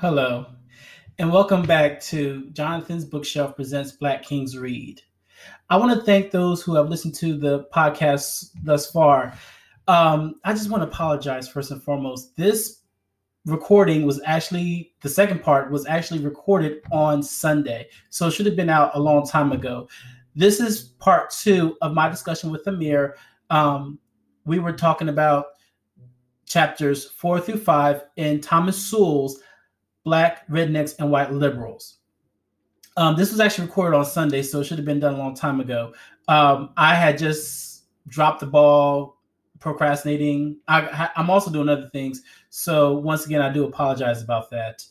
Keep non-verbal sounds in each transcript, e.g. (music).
Hello, and welcome back to Jonathan's Bookshelf Presents Black Kings Read. I want to thank those who have listened to the podcast thus far. Um, I just want to apologize first and foremost. This recording was actually the second part was actually recorded on Sunday, so it should have been out a long time ago. This is part two of my discussion with Amir. Um, we were talking about chapters four through five in Thomas Sowell's black rednecks and white liberals. Um, this was actually recorded on Sunday, so it should have been done a long time ago. Um, I had just dropped the ball, procrastinating. I, am also doing other things, so once again, I do apologize about that.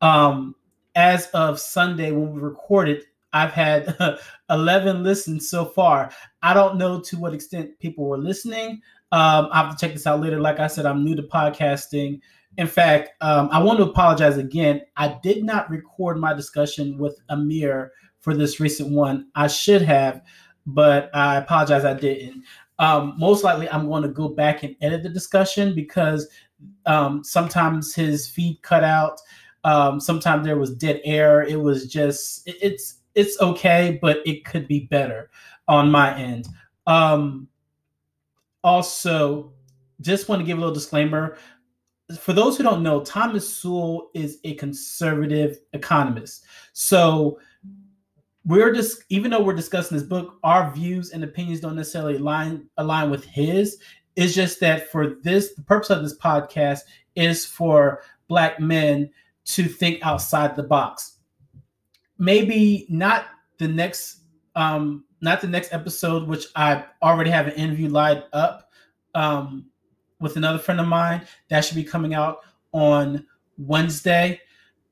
Um, as of Sunday, when we recorded, I've had (laughs) 11 listens so far. I don't know to what extent people were listening. Um, I have to check this out later. Like I said, I'm new to podcasting. In fact, um, I want to apologize again. I did not record my discussion with Amir for this recent one. I should have, but I apologize I didn't. Um, most likely, I'm going to go back and edit the discussion because um, sometimes his feed cut out. Um, sometimes there was dead air. It was just it, it's it's okay, but it could be better on my end. Um, also, just want to give a little disclaimer for those who don't know, Thomas Sowell is a conservative economist. So we're just even though we're discussing this book, our views and opinions don't necessarily align align with his. It's just that for this, the purpose of this podcast is for black men to think outside the box. Maybe not the next um not the next episode, which I already have an interview lined up. Um, with another friend of mine. That should be coming out on Wednesday.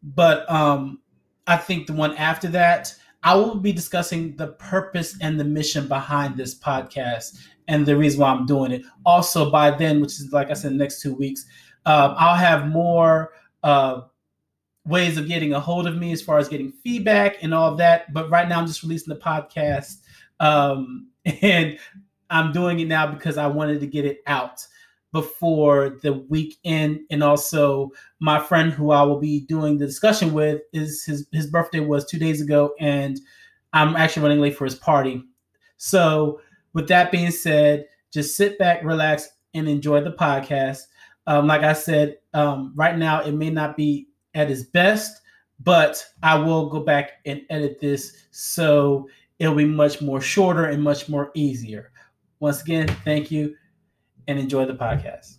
But um, I think the one after that, I will be discussing the purpose and the mission behind this podcast and the reason why I'm doing it. Also, by then, which is like I said, next two weeks, uh, I'll have more uh, ways of getting a hold of me as far as getting feedback and all that. But right now, I'm just releasing the podcast, um, (laughs) and I'm doing it now because I wanted to get it out before the weekend and also my friend who I will be doing the discussion with is his his birthday was 2 days ago and I'm actually running late for his party. So with that being said, just sit back, relax and enjoy the podcast. Um, like I said, um, right now it may not be at its best, but I will go back and edit this so it'll be much more shorter and much more easier. Once again, thank you and enjoy the podcast.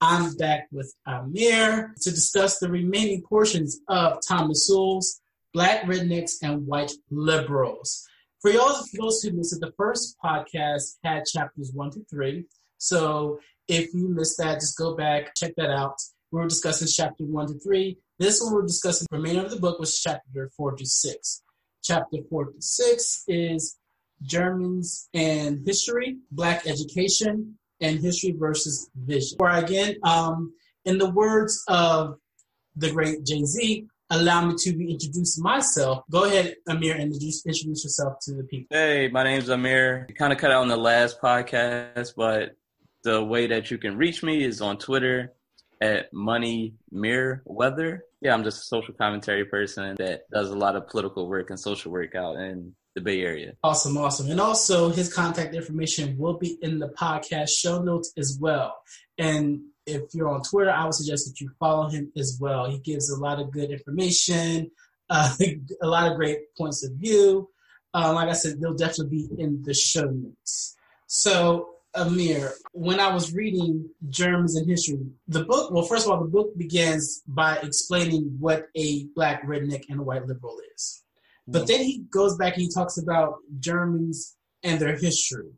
I'm back with Amir to discuss the remaining portions of Thomas Sowell's Black Rednecks and White Liberals. For y'all, those who missed it, the first podcast had chapters one to three. So if you missed that, just go back, check that out. We were discussing chapter one to three. This one we're discussing the remainder of the book was chapter four to six. Chapter four to six is Germans and history, black education, and history versus vision. Or again, um, in the words of the great Jay Z, allow me to introduce myself. Go ahead, Amir, and introduce, introduce yourself to the people. Hey, my name's Amir. You kind of cut out on the last podcast, but the way that you can reach me is on Twitter at Money Mirror Weather. Yeah, I'm just a social commentary person that does a lot of political work and social work out in the Bay Area. Awesome, awesome. And also, his contact information will be in the podcast show notes as well. And if you're on Twitter, I would suggest that you follow him as well. He gives a lot of good information, (laughs) uh, a lot of great points of view. Uh, like I said, they'll definitely be in the show notes. So, Amir, when I was reading Germans in History, the book, well, first of all, the book begins by explaining what a black redneck and a white liberal is. But then he goes back and he talks about Germans and their history.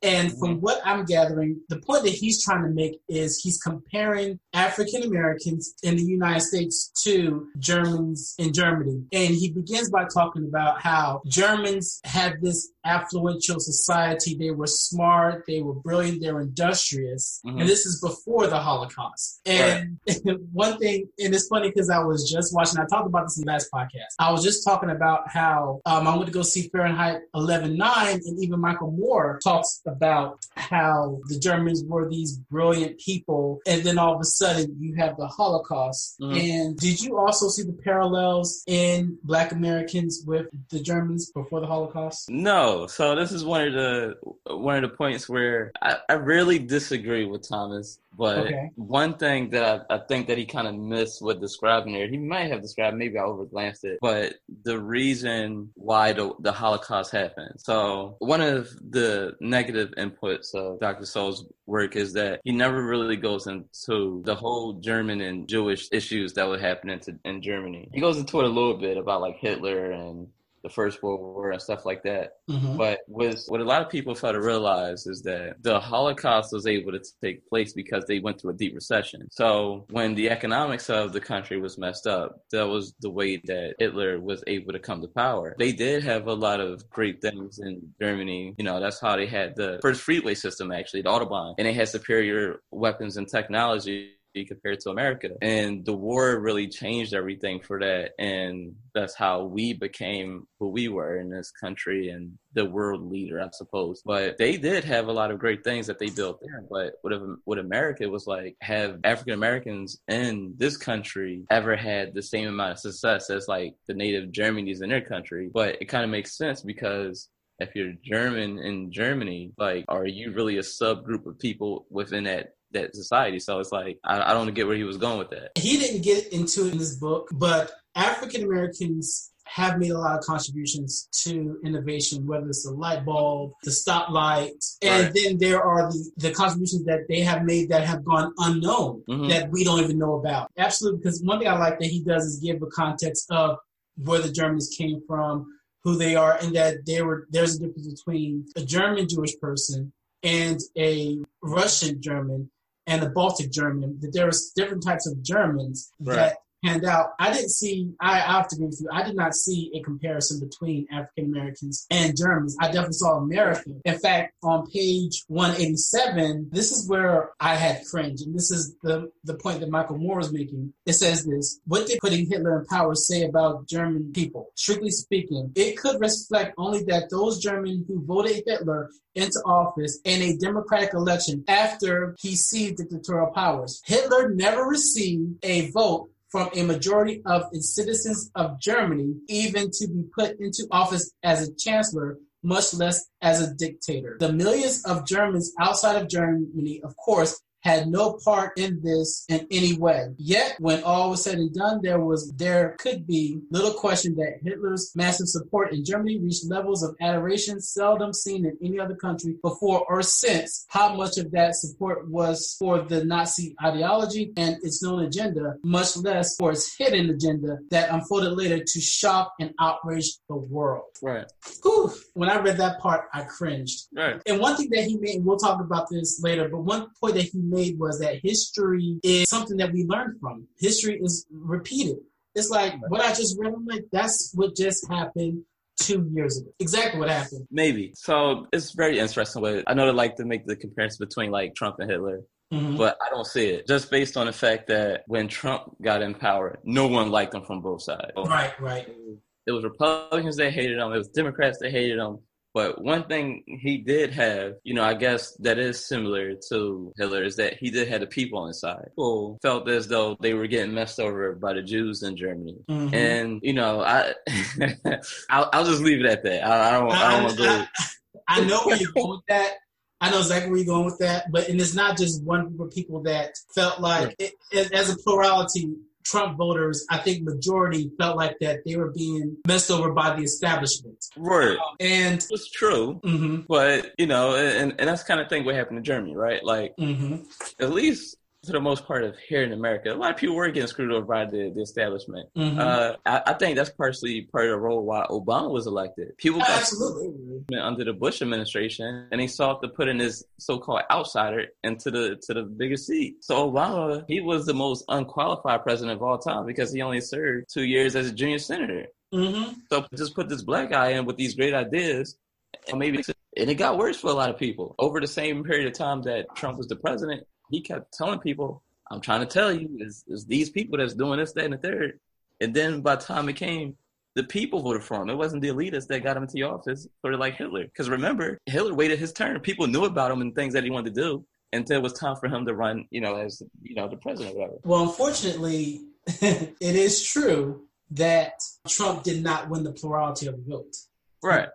And from mm-hmm. what I'm gathering, the point that he's trying to make is he's comparing African Americans in the United States to Germans in Germany. And he begins by talking about how Germans had this affluential society. They were smart, they were brilliant, they were industrious. Mm-hmm. And this is before the Holocaust. And right. (laughs) one thing, and it's funny because I was just watching, I talked about this in the last podcast. I was just talking about how um, I went to go see Fahrenheit 11.9, and even Michael Moore talks about how the Germans were these brilliant people. And then all of a sudden, you have the Holocaust. Mm-hmm. And did you also see the parallels in Black Americans with the Germans before the Holocaust? No. So this is one of the one of the points where I, I really disagree with Thomas. But okay. one thing that I, I, think that he kind of missed with describing there, he might have described, maybe I overglanced it, but the reason why the, the Holocaust happened. So one of the negative inputs of Dr. Sowell's work is that he never really goes into the whole German and Jewish issues that were happening to, in Germany. He goes into it a little bit about like Hitler and the First World War and stuff like that. Mm-hmm. But with, what a lot of people fail to realize is that the Holocaust was able to take place because they went through a deep recession. So when the economics of the country was messed up, that was the way that Hitler was able to come to power. They did have a lot of great things in Germany. You know, that's how they had the first freeway system, actually, the Autobahn, and they had superior weapons and technology compared to America. And the war really changed everything for that. And that's how we became who we were in this country and the world leader, I suppose. But they did have a lot of great things that they built there. But with, what America, was like, have African Americans in this country ever had the same amount of success as like the native Germans in their country? But it kind of makes sense because if you're German in Germany, like, are you really a subgroup of people within that that society. So it's like I, I don't get where he was going with that. He didn't get into it in this book, but African Americans have made a lot of contributions to innovation, whether it's the light bulb, the stoplight, and right. then there are the, the contributions that they have made that have gone unknown mm-hmm. that we don't even know about. Absolutely, because one thing I like that he does is give a context of where the Germans came from, who they are, and that there were there's a difference between a German Jewish person and a Russian German and the Baltic German, that there was different types of Germans right. that hand out. I didn't see, I, I have to agree with you, I did not see a comparison between African Americans and Germans. I definitely saw America. In fact, on page 187, this is where I had cringe. And this is the, the point that Michael Moore was making. It says this What did putting Hitler in power say about German people? Strictly speaking, it could reflect only that those Germans who voted Hitler into office in a democratic election after he seized dictatorial powers. Hitler never received a vote from a majority of its citizens of Germany, even to be put into office as a chancellor, much less as a dictator. The millions of Germans outside of Germany, of course, had no part in this in any way. Yet, when all was said and done, there was there could be little question that Hitler's massive support in Germany reached levels of adoration seldom seen in any other country before or since. How much of that support was for the Nazi ideology and its known agenda, much less for its hidden agenda that unfolded later to shock and outrage the world. Right. Whew. When I read that part, I cringed. Right. And one thing that he made, and we'll talk about this later, but one point that he made was that history is something that we learn from. History is repeated. It's like what I just read. I'm like, that's what just happened two years ago. Exactly what happened. Maybe. So it's very interesting. Way I know they like to make the comparison between like Trump and Hitler. Mm-hmm. But I don't see it just based on the fact that when Trump got in power, no one liked him from both sides. Right, right. It was Republicans that hated him. It was Democrats that hated him. But one thing he did have, you know, I guess that is similar to Hitler is that he did have the people on his side. People felt as though they were getting messed over by the Jews in Germany. Mm-hmm. And, you know, I, (laughs) I'll, I'll, just leave it at that. I, I don't, I don't want to go. (laughs) I know where you're going with that. I know exactly where you're going with that, but and it's not just one group of people that felt like, it, it, as a plurality, Trump voters, I think majority felt like that they were being messed over by the establishment. Right. Um, and it's true. Mm-hmm. But, you know, and, and that's kind of thing what happened in Germany, right? Like, mm-hmm. at least for the most part of here in America, a lot of people were getting screwed over by the, the establishment. Mhm. Uh, I, I think that's partially part of the role why Obama was elected. People got Absolutely. under the Bush administration, and he sought to put in this so-called outsider into the to the biggest seat. So Obama, he was the most unqualified president of all time because he only served two years as a junior senator. hmm So just put this black guy in with these great ideas, and maybe and it got worse for a lot of people over the same period of time that Trump was the president. He kept telling people, "I'm trying to tell you, is is these people that's doing this, that, and the third. And then by the time it came, the people voted for him. It wasn't the elitists that got him into the office, sort of like Hitler. Because remember, Hitler waited his turn. People knew about him and things that he wanted to do until it was time for him to run, you know, as you know, the president or whatever. Well, unfortunately, (laughs) it is true that Trump did not win the plurality of the vote. Right.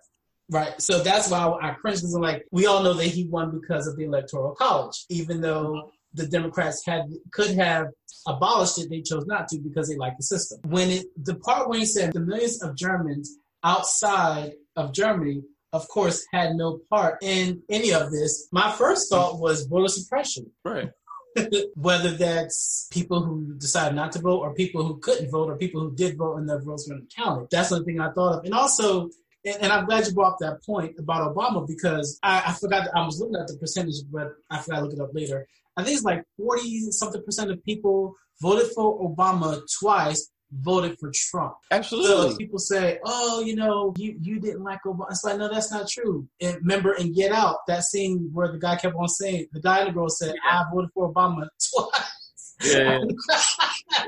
Right. So that's why I cringe because I'm like, we all know that he won because of the electoral college, even though the Democrats had could have abolished it, they chose not to because they like the system. When it the part when he said the millions of Germans outside of Germany, of course, had no part in any of this, my first thought was voter suppression. Right. (laughs) Whether that's people who decided not to vote or people who couldn't vote or people who did vote and their votes weren't counted. That's the thing I thought of. And also, and, and I'm glad you brought up that point about Obama because I, I forgot, I was looking at the percentage, but I forgot to look it up later. I think it's like 40 something percent of people voted for Obama twice, voted for Trump. So Absolutely. people say, "Oh, you know, you you didn't like Obama." It's like, no, that's not true. And remember, in Get Out, that scene where the guy kept on saying, the guy and the girl said, "I voted for Obama (laughs) twice." (laughs) Yeah.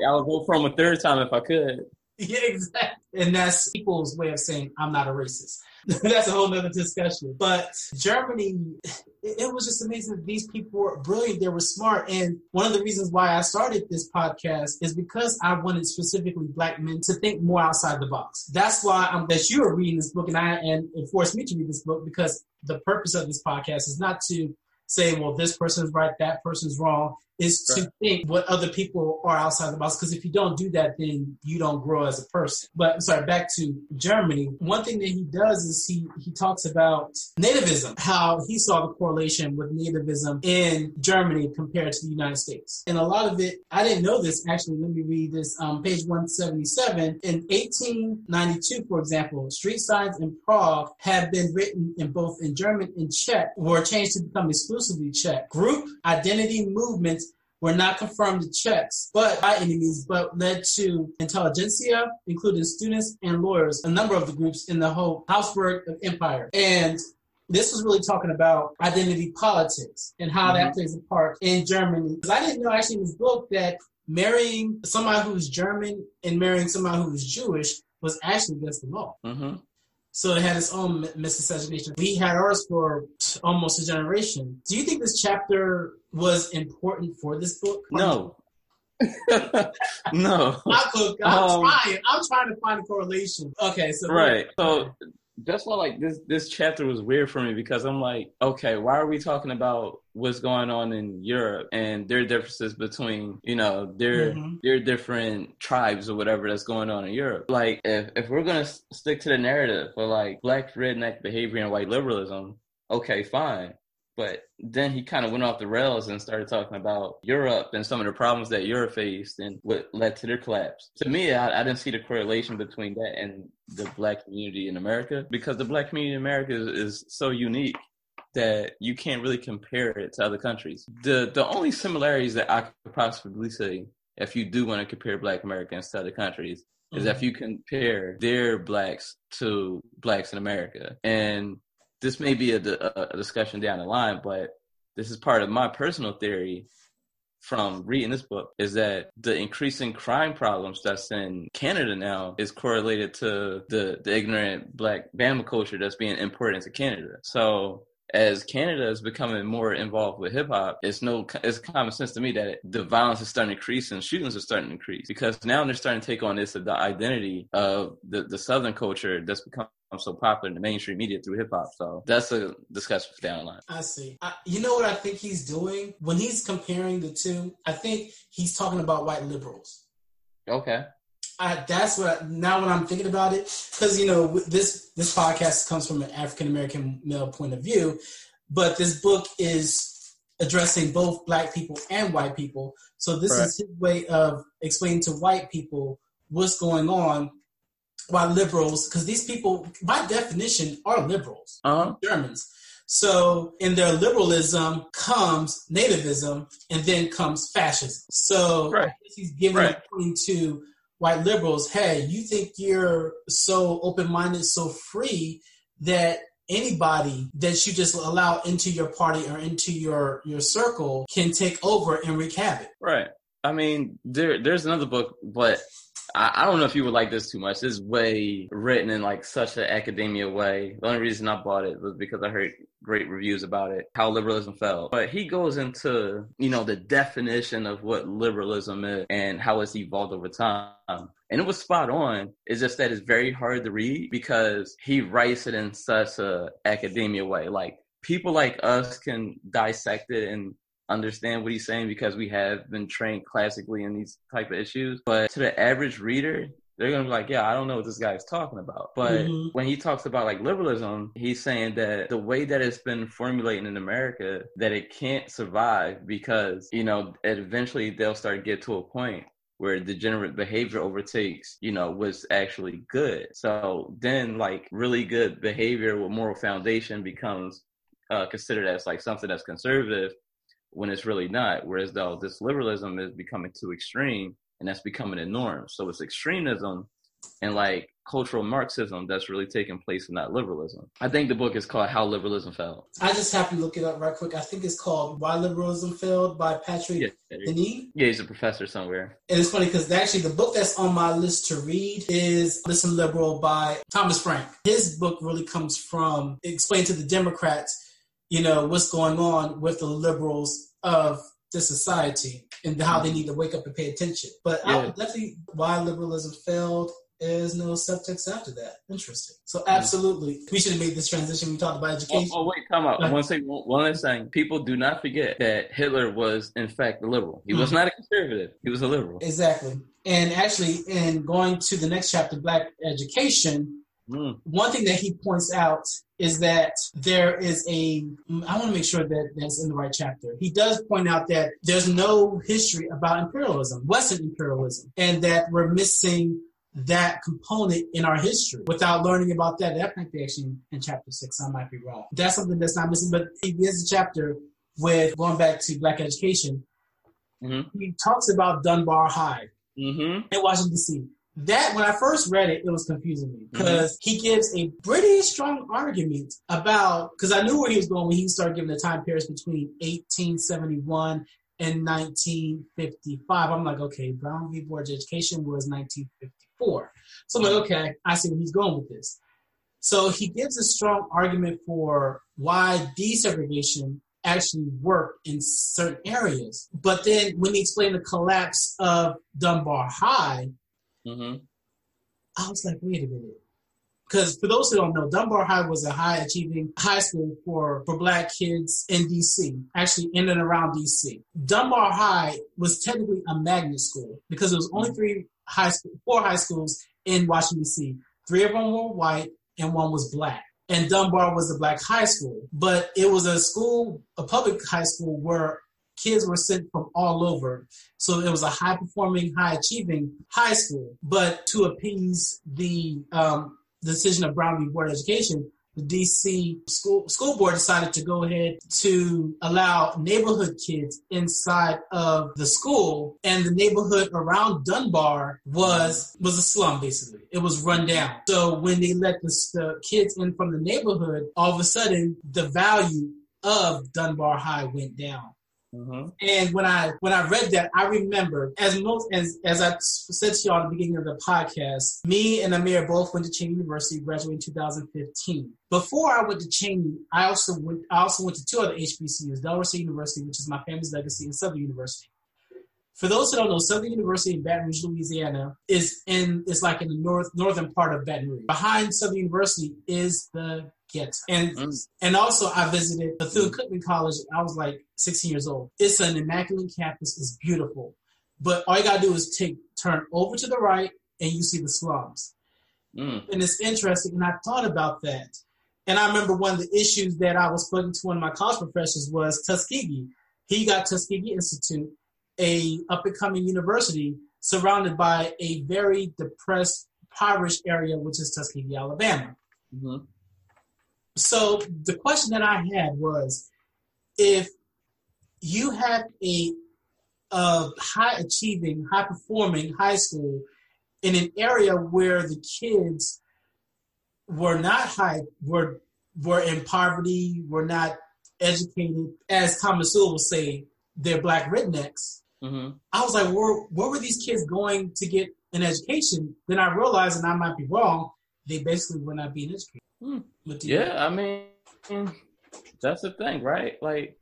I would vote for him a third time if I could. (laughs) yeah, exactly. And that's people's way of saying, "I'm not a racist." (laughs) that's a whole nother discussion. But Germany, it, was just amazing. that These people were brilliant. They were smart. And one of the reasons why I started this podcast is because I wanted specifically black men to think more outside the box. That's why I'm that you are reading this book and I and it forced me to read this book because the purpose of this podcast is not to say, well, this person's right, that person's wrong, is to Right. think what other people are outside the box. Because if you don't do that, then you don't grow as a person. But sorry, back to Germany. One thing that he does is he he talks about nativism, how he saw the correlation with nativism in Germany compared to the United States. And a lot of it, I didn't know this actually. Let me read this. Um, page 177. In 1892, for example, street signs in Prague have been written in both in German and Czech, were changed to become exclusively Czech. Group identity movements were not confirmed to Czechs, but by any means, but led to intelligentsia, including students and lawyers, a number of the groups in the whole Habsburg Empire. And this was really talking about identity politics and how that plays a part in Germany. Because I didn't know actually in this book that marrying somebody who's German and marrying somebody who's Jewish was actually against the law. hmm So it had its own mi- misconception. We had ours for almost a generation. Do you think this chapter was important for this book? No. (laughs) no. (laughs) I could, I'm Um, trying. I'm trying to find a correlation. Okay, so Right. So that's why like this this chapter was weird for me because I'm like, okay, why are we talking about what's going on in Europe and their differences between, you know, their Mhm. their different tribes or whatever that's going on in Europe. Like if if we're gonna s- stick to the narrative for like black redneck behavior and white liberalism, okay, fine. But then he kind of went off the rails and started talking about Europe and some of the problems that Europe faced and what led to their collapse. To me, I, I didn't see the correlation between that and the black community in America because the black community in America is, is so unique that you can't really compare it to other countries. The the only similarities that I could possibly say, if you do want to compare Black Americans to other countries, is Mhm. if you compare their blacks to blacks in America. And this may be a, a, discussion down the line, but this is part of my personal theory from reading this book is that the increasing crime problems that's in Canada now is correlated to the, the ignorant black Bama culture that's being imported into Canada. So as Canada is becoming more involved with hip hop, it's no it's common sense to me that the violence is starting to increase and shootings are starting to increase because now they're starting to take on this the identity of the, the Southern culture that's become so popular in the mainstream media through hip hop. So that's a discussion for down the line. I see. I, you know what I think he's doing when he's comparing the two? I think he's talking about white liberals. Okay. I, that's what I, now when I'm thinking about it, because you know this this podcast comes from an African American male point of view, but this book is addressing both black people and white people. So this right. is his way of explaining to white people what's going on while liberals, because these people, by definition, are liberals, uh-huh. Germans. So in their liberalism comes nativism, and then comes fascism. So right. he's giving right. a point to white liberals, hey, you think you're so open-minded, so free that anybody that you just allow into your party or into your your circle can take over and wreak havoc. Right. I mean, there there's another book, but I, I, don't know if you would like this too much. This is way written in like such an academia way. The only reason I bought it was because I heard great reviews about it, how liberalism fell. But he goes into, you know, the definition of what liberalism is and how it's evolved over time. And it was spot on. It's just that it's very hard to read because he writes it in such a academia way. Like people like us can dissect it and understand what he's saying because we have been trained classically in these type of issues. But to the average reader, they're gonna be like, yeah, I don't know what this guy is talking about. But mm-hmm. when he talks about like liberalism, he's saying that the way that it's been formulating in America, that it can't survive because you know eventually they'll start to get to a point where degenerate behavior overtakes, you know, what's actually good. So then, like, really good behavior with moral foundation becomes uh, considered as like something that's conservative, when it's really not. Whereas though this liberalism is becoming too extreme and that's becoming a norm. So it's extremism and like cultural Marxism that's really taking place in that liberalism. I think the book is called How Liberalism Fell. I just happened to look it up right quick. I think it's called Why Liberalism Failed by Patrick yeah, Deneen. Yeah, he's a professor somewhere. And it's funny because actually the book that's on my list to read is Listen Liberal by Thomas Frank. His book really comes from explain to the Democrats you know, what's going on with the liberals of the society and how they need to wake up and pay attention. But yeah. definitely why liberalism failed is no subtext after that. Interesting. So absolutely, we should have made this transition. We talked about education. Oh, oh wait, come. I want to say one last thing. People do not forget that Hitler was in fact a liberal. He mm-hmm. was not a conservative. He was a liberal. Exactly. And actually, in going to the next chapter, Black Education, mm. one thing that he points out is that there is a i want to make sure that that's in the right chapter he does point out that there's no history about imperialism western imperialism and that we're missing that component in our history without learning about that that might be actually in chapter six i might be wrong that's something that's not missing but he has a chapter with going back to black education mm-hmm. he talks about dunbar high mm-hmm. in washington d.c that when I first read it, it was confusing me because mm-hmm. he gives a pretty strong argument about because I knew where he was going when he started giving the time periods between 1871 and 1955. I'm like, okay, Brown v. Board of Education was 1954. So I'm like, okay, I see where he's going with this. So he gives a strong argument for why desegregation actually worked in certain areas. But then when he explained the collapse of Dunbar High, Mm-hmm. I was like, wait a minute. Because for those who don't know, Dunbar High was a high achieving high school for, for black kids in DC, actually in and around DC. Dunbar High was technically a magnet school because there was only three high school, four high schools in Washington DC. Three of them were white and one was black. And Dunbar was a black high school, but it was a school, a public high school where kids were sent from all over. So it was a high performing, high achieving high school. But to appease the um, decision of Brown v. Board of Education, the DC school school board decided to go ahead to allow neighborhood kids inside of the school, and the neighborhood around Dunbar was was a slum basically. It was run down. So when they let the, the kids in from the neighborhood, all of a sudden the value of Dunbar High went down. Mm-hmm. And when I when I read that, I remember as most as as I said to y'all at the beginning of the podcast, me and Amir both went to Cheyney University, graduated in 2015. Before I went to Cheyney, I also went I also went to two other HBCUs, Delaware State University, which is my family's legacy, and Southern University. For those who don't know, Southern University in Baton Rouge, Louisiana, is in is like in the north northern part of Baton Rouge. Behind Southern University is the ghetto, and mm. and also I visited Bethune Cookman College. I was like 16 years old. It's an immaculate campus. It's beautiful, but all you gotta do is take turn over to the right, and you see the slums. Mm. And it's interesting, and I thought about that. And I remember one of the issues that I was putting to one of my college professors was Tuskegee he got Tuskegee Institute, a up and coming university surrounded by a very depressed, impoverished area, which is Tuskegee, Alabama. Mm-hmm. So the question that I had was, if you had a, a high achieving, high performing high school in an area where the kids were not high, were were in poverty, were not educated, as Thomas Sowell would say, they're black rednecks. Mm-hmm. I was like, where, where were these kids going to get an education? Then I realized, and I might be wrong, they basically were not being educated. Hmm. Yeah, I mean, that's the thing, right? Like,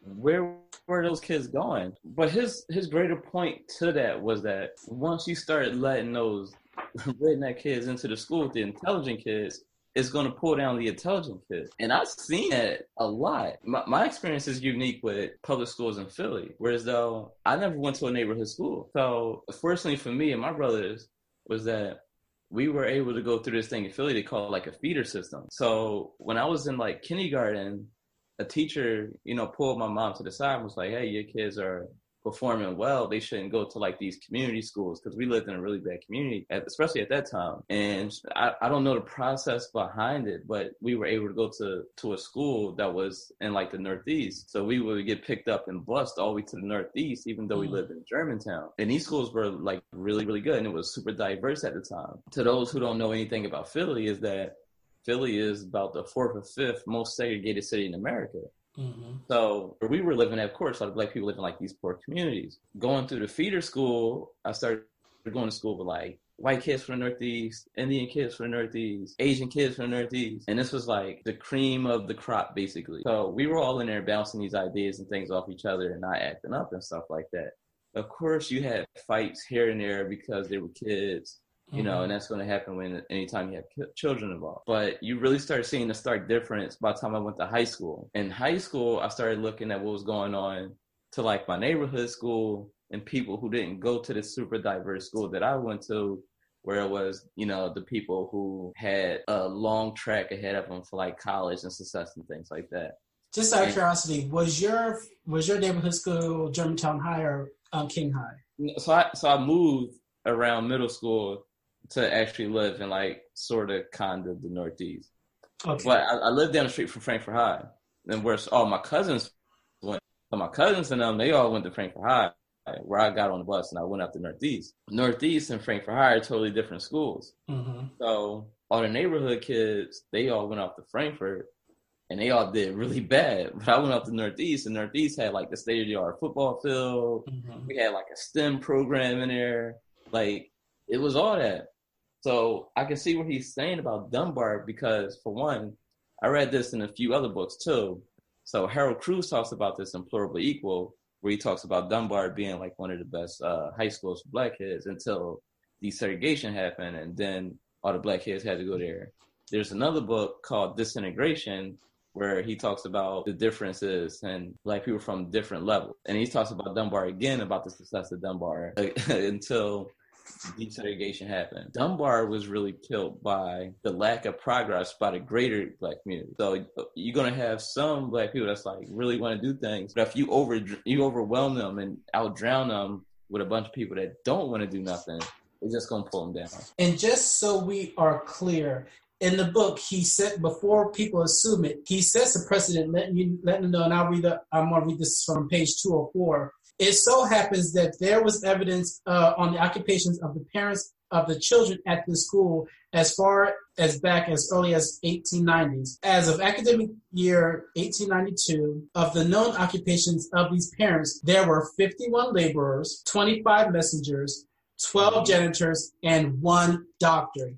where were those kids going? But his his greater point to that was that once you started letting those (laughs) redneck kids into the school with the intelligent kids, is going to pull down the intelligent kids. And I've seen it a lot. My, my, experience is unique with public schools in Philly, whereas though I never went to a neighborhood school. So, fortunately for me and my brothers, was that we were able to go through this thing in Philly they call like a feeder system. So, when I was in like kindergarten, a teacher, you know, pulled my mom to the side and was like, hey, your kids are performing well, they shouldn't go to like these community schools because we lived in a really bad community, at, especially at that time. And I, I don't know the process behind it, but we were able to go to to a school that was in like the Northeast. So we would get picked up and bused all the way to the Northeast, even though we mm. lived in Germantown. And these schools were like really, really good, and it was super diverse at the time. To those who don't know anything about Philly, is that Philly is about the fourth or fifth most segregated city in America. Mm-hmm. So where we were living of course, a lot of black people live in like these poor communities. Going through the feeder school, I started going to school with like white kids from the Northeast, Indian kids from the Northeast, Asian kids from the Northeast. And this was like the cream of the crop, basically. So we were all in there bouncing these ideas and things off each other and not acting up and stuff like that. Of course, you had fights here and there because they were kids you know, mm-hmm. and that's going to happen when anytime you have children involved. But you really start seeing the stark difference by the time I went to high school. In high school, I started looking at what was going on to like my neighborhood school and people who didn't go to the super diverse school that I went to, where it was, you know, the people who had a long track ahead of them for like college and success and things like that. Just out of curiosity, was your was your neighborhood school Germantown High or um, King High? So I so I moved around middle school to actually live in like sort of kind of the Northeast. Okay. But I, I lived down the street from Frankford High, and where all my cousins went. So my cousins and them, they all went to Frankford High, where I got on the bus and I went up to Northeast. Northeast and Frankford High are totally different schools. Mm-hmm. So all the neighborhood kids, they all went off to Frankford, and they all did really (laughs) bad. But I went up to Northeast, and Northeast had like the state of the art football field. Mm-hmm. We had like a STEM program in there. Like it was all that. So I can see what he's saying about Dunbar because, for one, I read this in a few other books too. So Harold Cruse talks about this in Equal, where he talks about Dunbar being like one of the best uh, high schools for black kids until desegregation happened, and then all the black kids had to go there. There's another book called Disintegration, where he talks about the differences and black people from different levels. And he talks about Dunbar again about the success of Dunbar (laughs) until desegregation happened. Dunbar was really killed by the lack of progress by the greater black community. So you're gonna have some black people that's like really want to do things, but if you over you overwhelm them and out drown them with a bunch of people that don't want to do nothing, it's just gonna pull them down. And just so we are clear, in the book, he said before people assume it, he sets a precedent, letting you letting them know. And I'll read the, I'm gonna read this from page 204. It so happens that there was evidence uh, on the occupations of the parents of the children at the school as far as back as early as 1890s. As of academic year 1892, of the known occupations of these parents, there were 51 laborers, 25 messengers, 12 janitors, and one doctor.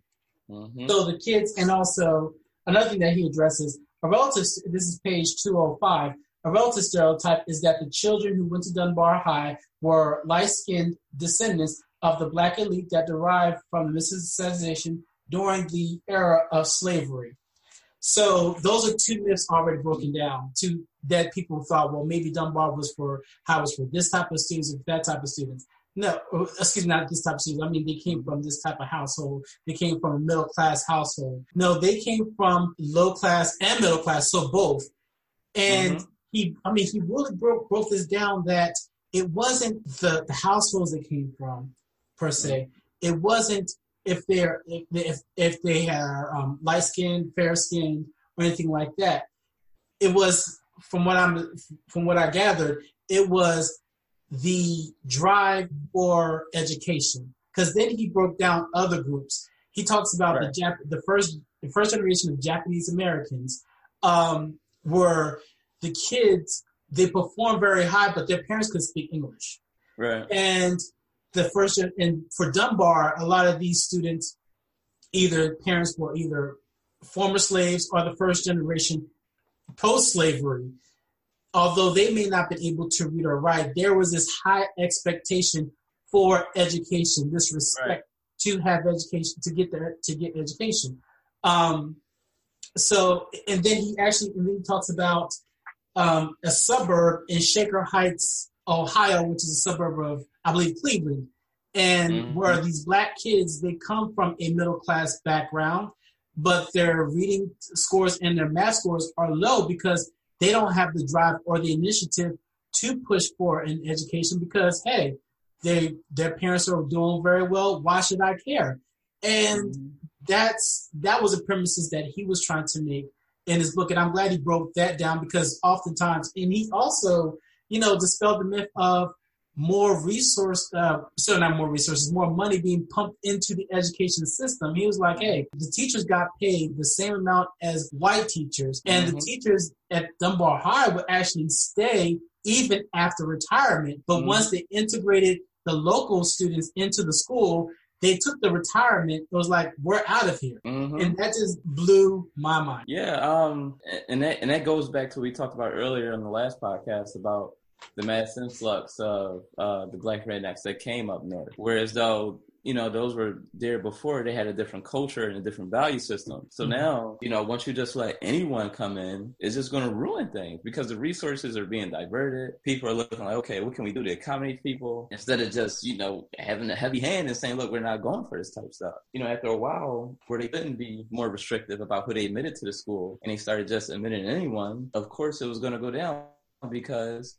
Mm-hmm. So the kids, and also another thing that he addresses, a relative, this is page 205, a relative stereotype is that the children who went to Dunbar High were light-skinned descendants of the black elite that derived from the Mississippi during the era of slavery. So those are two myths already broken down. Two that people thought, well, maybe Dunbar was for how was for this type of students or that type of students. No, excuse me, not this type of students. I mean, they came from this type of household. They came from a middle class household. No, they came from low class and middle class, so both. And mm-hmm he, I mean, he really broke broke this down that it wasn't the, the households they came from, per se. It wasn't if they're if if, if they are um, light skinned, fair skinned, or anything like that. It was from what I'm from what I gathered, it was the drive for education. Because then he broke down other groups. He talks about right. the Jap- the first the first generation of Japanese Americans um, were the kids. They perform very high, but their parents could speak English. Right. And the first and for Dunbar, a lot of these students, either parents were either former slaves or the first generation post-slavery. Although they may not been able to read or write, there was this high expectation for education, this respect right. to have education, to get there, to get education. Um, so, and then he actually, and then he talks about um, a suburb in Shaker Heights, Ohio, which is a suburb of, I believe, Cleveland, and mm-hmm. where these black kids they come from a middle class background, but their reading scores and their math scores are low because they don't have the drive or the initiative to push for an education because hey, they their parents are doing very well. Why should I care? And mm-hmm. that's that was the premises that he was trying to make in his book, and I'm glad he broke that down because oftentimes, and he also, you know, dispelled the myth of more resource, uh, so not more resources, more money being pumped into the education system. He was like, hey, the teachers got paid the same amount as white teachers, and mm-hmm. the teachers at Dunbar High would actually stay even after retirement. But mm-hmm. once they integrated the local students into the school, they took the retirement. It was like, we're out of here. Mm-hmm. And that just blew my mind. Yeah. Um, and that, and that goes back to what we talked about earlier in the last podcast about the mass influx of uh, the black rednecks that came up north. Whereas though you know, those were there before. They had a different culture and a different value system. So mm-hmm. now, you know, once you just let anyone come in, it's just going to ruin things because the resources are being diverted. People are looking like, okay, what can we do to accommodate people instead of just, you know, having a heavy hand and saying, look, we're not going for this type of stuff. You know, after a while, where they couldn't be more restrictive about who they admitted to the school and they started just admitting anyone, of course it was going to go down because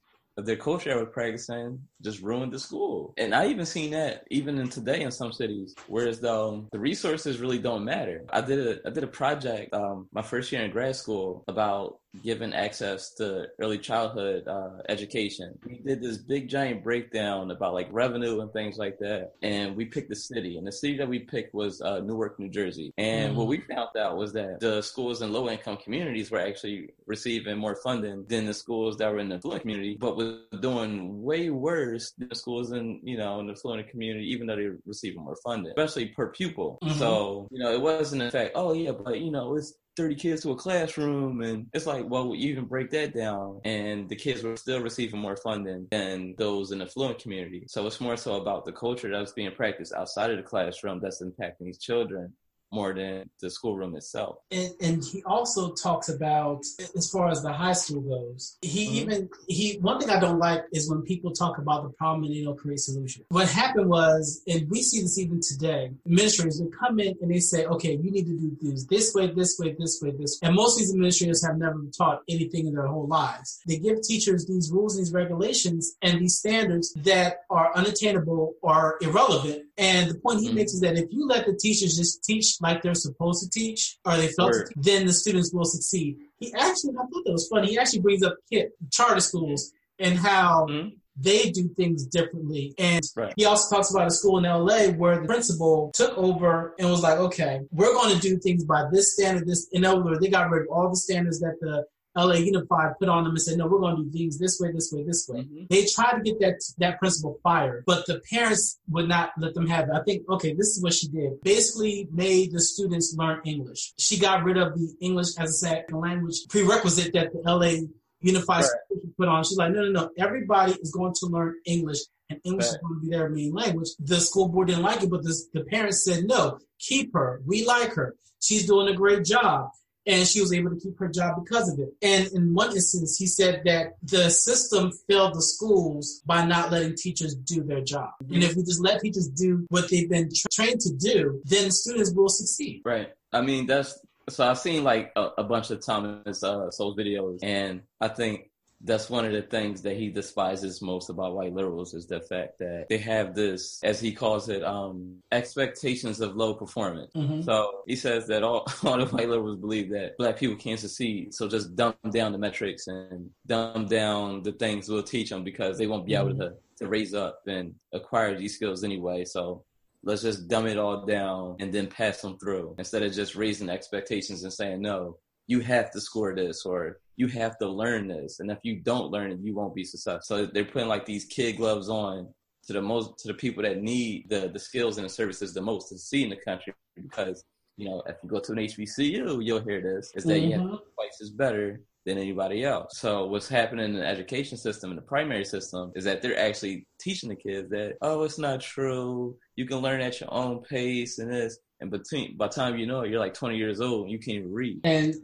culture I was practicing just ruined the school. And I even seen that even in today in some cities, whereas though the resources really don't matter. I did a I did a project um, my first year in grad school about given access to early childhood uh, education. We did this big giant breakdown about like revenue and things like that. And we picked the city and the city that we picked was uh, Newark, New Jersey. And mm. what we found out was that the schools in low income communities were actually receiving more funding than the schools that were in the affluent community, but was doing way worse than the schools in, you know, in the affluent community, even though they're receiving more funding, especially per pupil. Mm-hmm. So, you know, it wasn't in fact, oh yeah, but you know, it's 30 kids to a classroom and it's like well you even break that down and the kids were still receiving more funding than those in the affluent community. So it's more so about the culture that's being practiced outside of the classroom that's impacting these children more than the schoolroom itself. And, and, he also talks about as far as the high school goes. He mm-hmm. even he one thing I don't like is when people talk about the problem and they don't create solution. What happened was, and we see this even today, administrators would come in and they say, okay, you need to do things this way, this way, this way, this way. And most of these administrators have never taught anything in their whole lives. They give teachers these rules, these regulations, and these standards that are unattainable or irrelevant. And the point he mm-hmm. makes is that if you let the teachers just teach like they're supposed to teach or they felt then the students will succeed. He actually, I thought that was funny. He actually brings up kid, charter schools and how mm-hmm. they do things differently. And right. he also talks about a school in LA where the principal took over and was like, okay, we're going to do things by this standard, this, in other words, they got rid of all the standards that the LA Unified put on them and said, no, we're going to do things this way, this way, this way. Mm-hmm. They tried to get that that principal fired, but the parents would not let them have it. I think, okay, this is what she did. Basically made the students learn English. She got rid of the English as a second language prerequisite that the LA Unified right. put on. She's like, no, no, no. Everybody is going to learn English and English right. is going to be their main language. The school board didn't like it, but the, the parents said, no, keep her. We like her. She's doing a great job and she was able to keep her job because of it. And in one instance, he said that the system failed the schools by not letting teachers do their job. Mm-hmm. And if we just let teachers do what they've been tra- trained to do, then students will succeed. Right. I mean, that's so I've seen like a, a bunch of Thomas uh, Sowell's videos, and I think that's one of the things that he despises most about white liberals is the fact that they have this, as he calls it, um, expectations of low performance. Mm-hmm. So he says that all, (laughs) all the white liberals believe that black people can't succeed. So just dumb down the metrics and dumb down the things we'll teach them because they won't be able mm-hmm. to, to raise up and acquire these skills anyway. So let's just dumb it all down and then pass them through instead of just raising expectations and saying, no, you have to score this or you have to learn this. And if you don't learn it, you won't be successful. So they're putting like these kid gloves on to the most to the people that need the the skills and the services the most to see in the country because you know if you go to an HBCU you'll hear this is that mm-hmm. you have mm-hmm. twice as better than anybody else. So what's happening in the education system in the primary system is that they're actually teaching the kids that oh it's not true you can learn at your own pace and this and between by time you know it, you're like 20 years old and you can't even read. And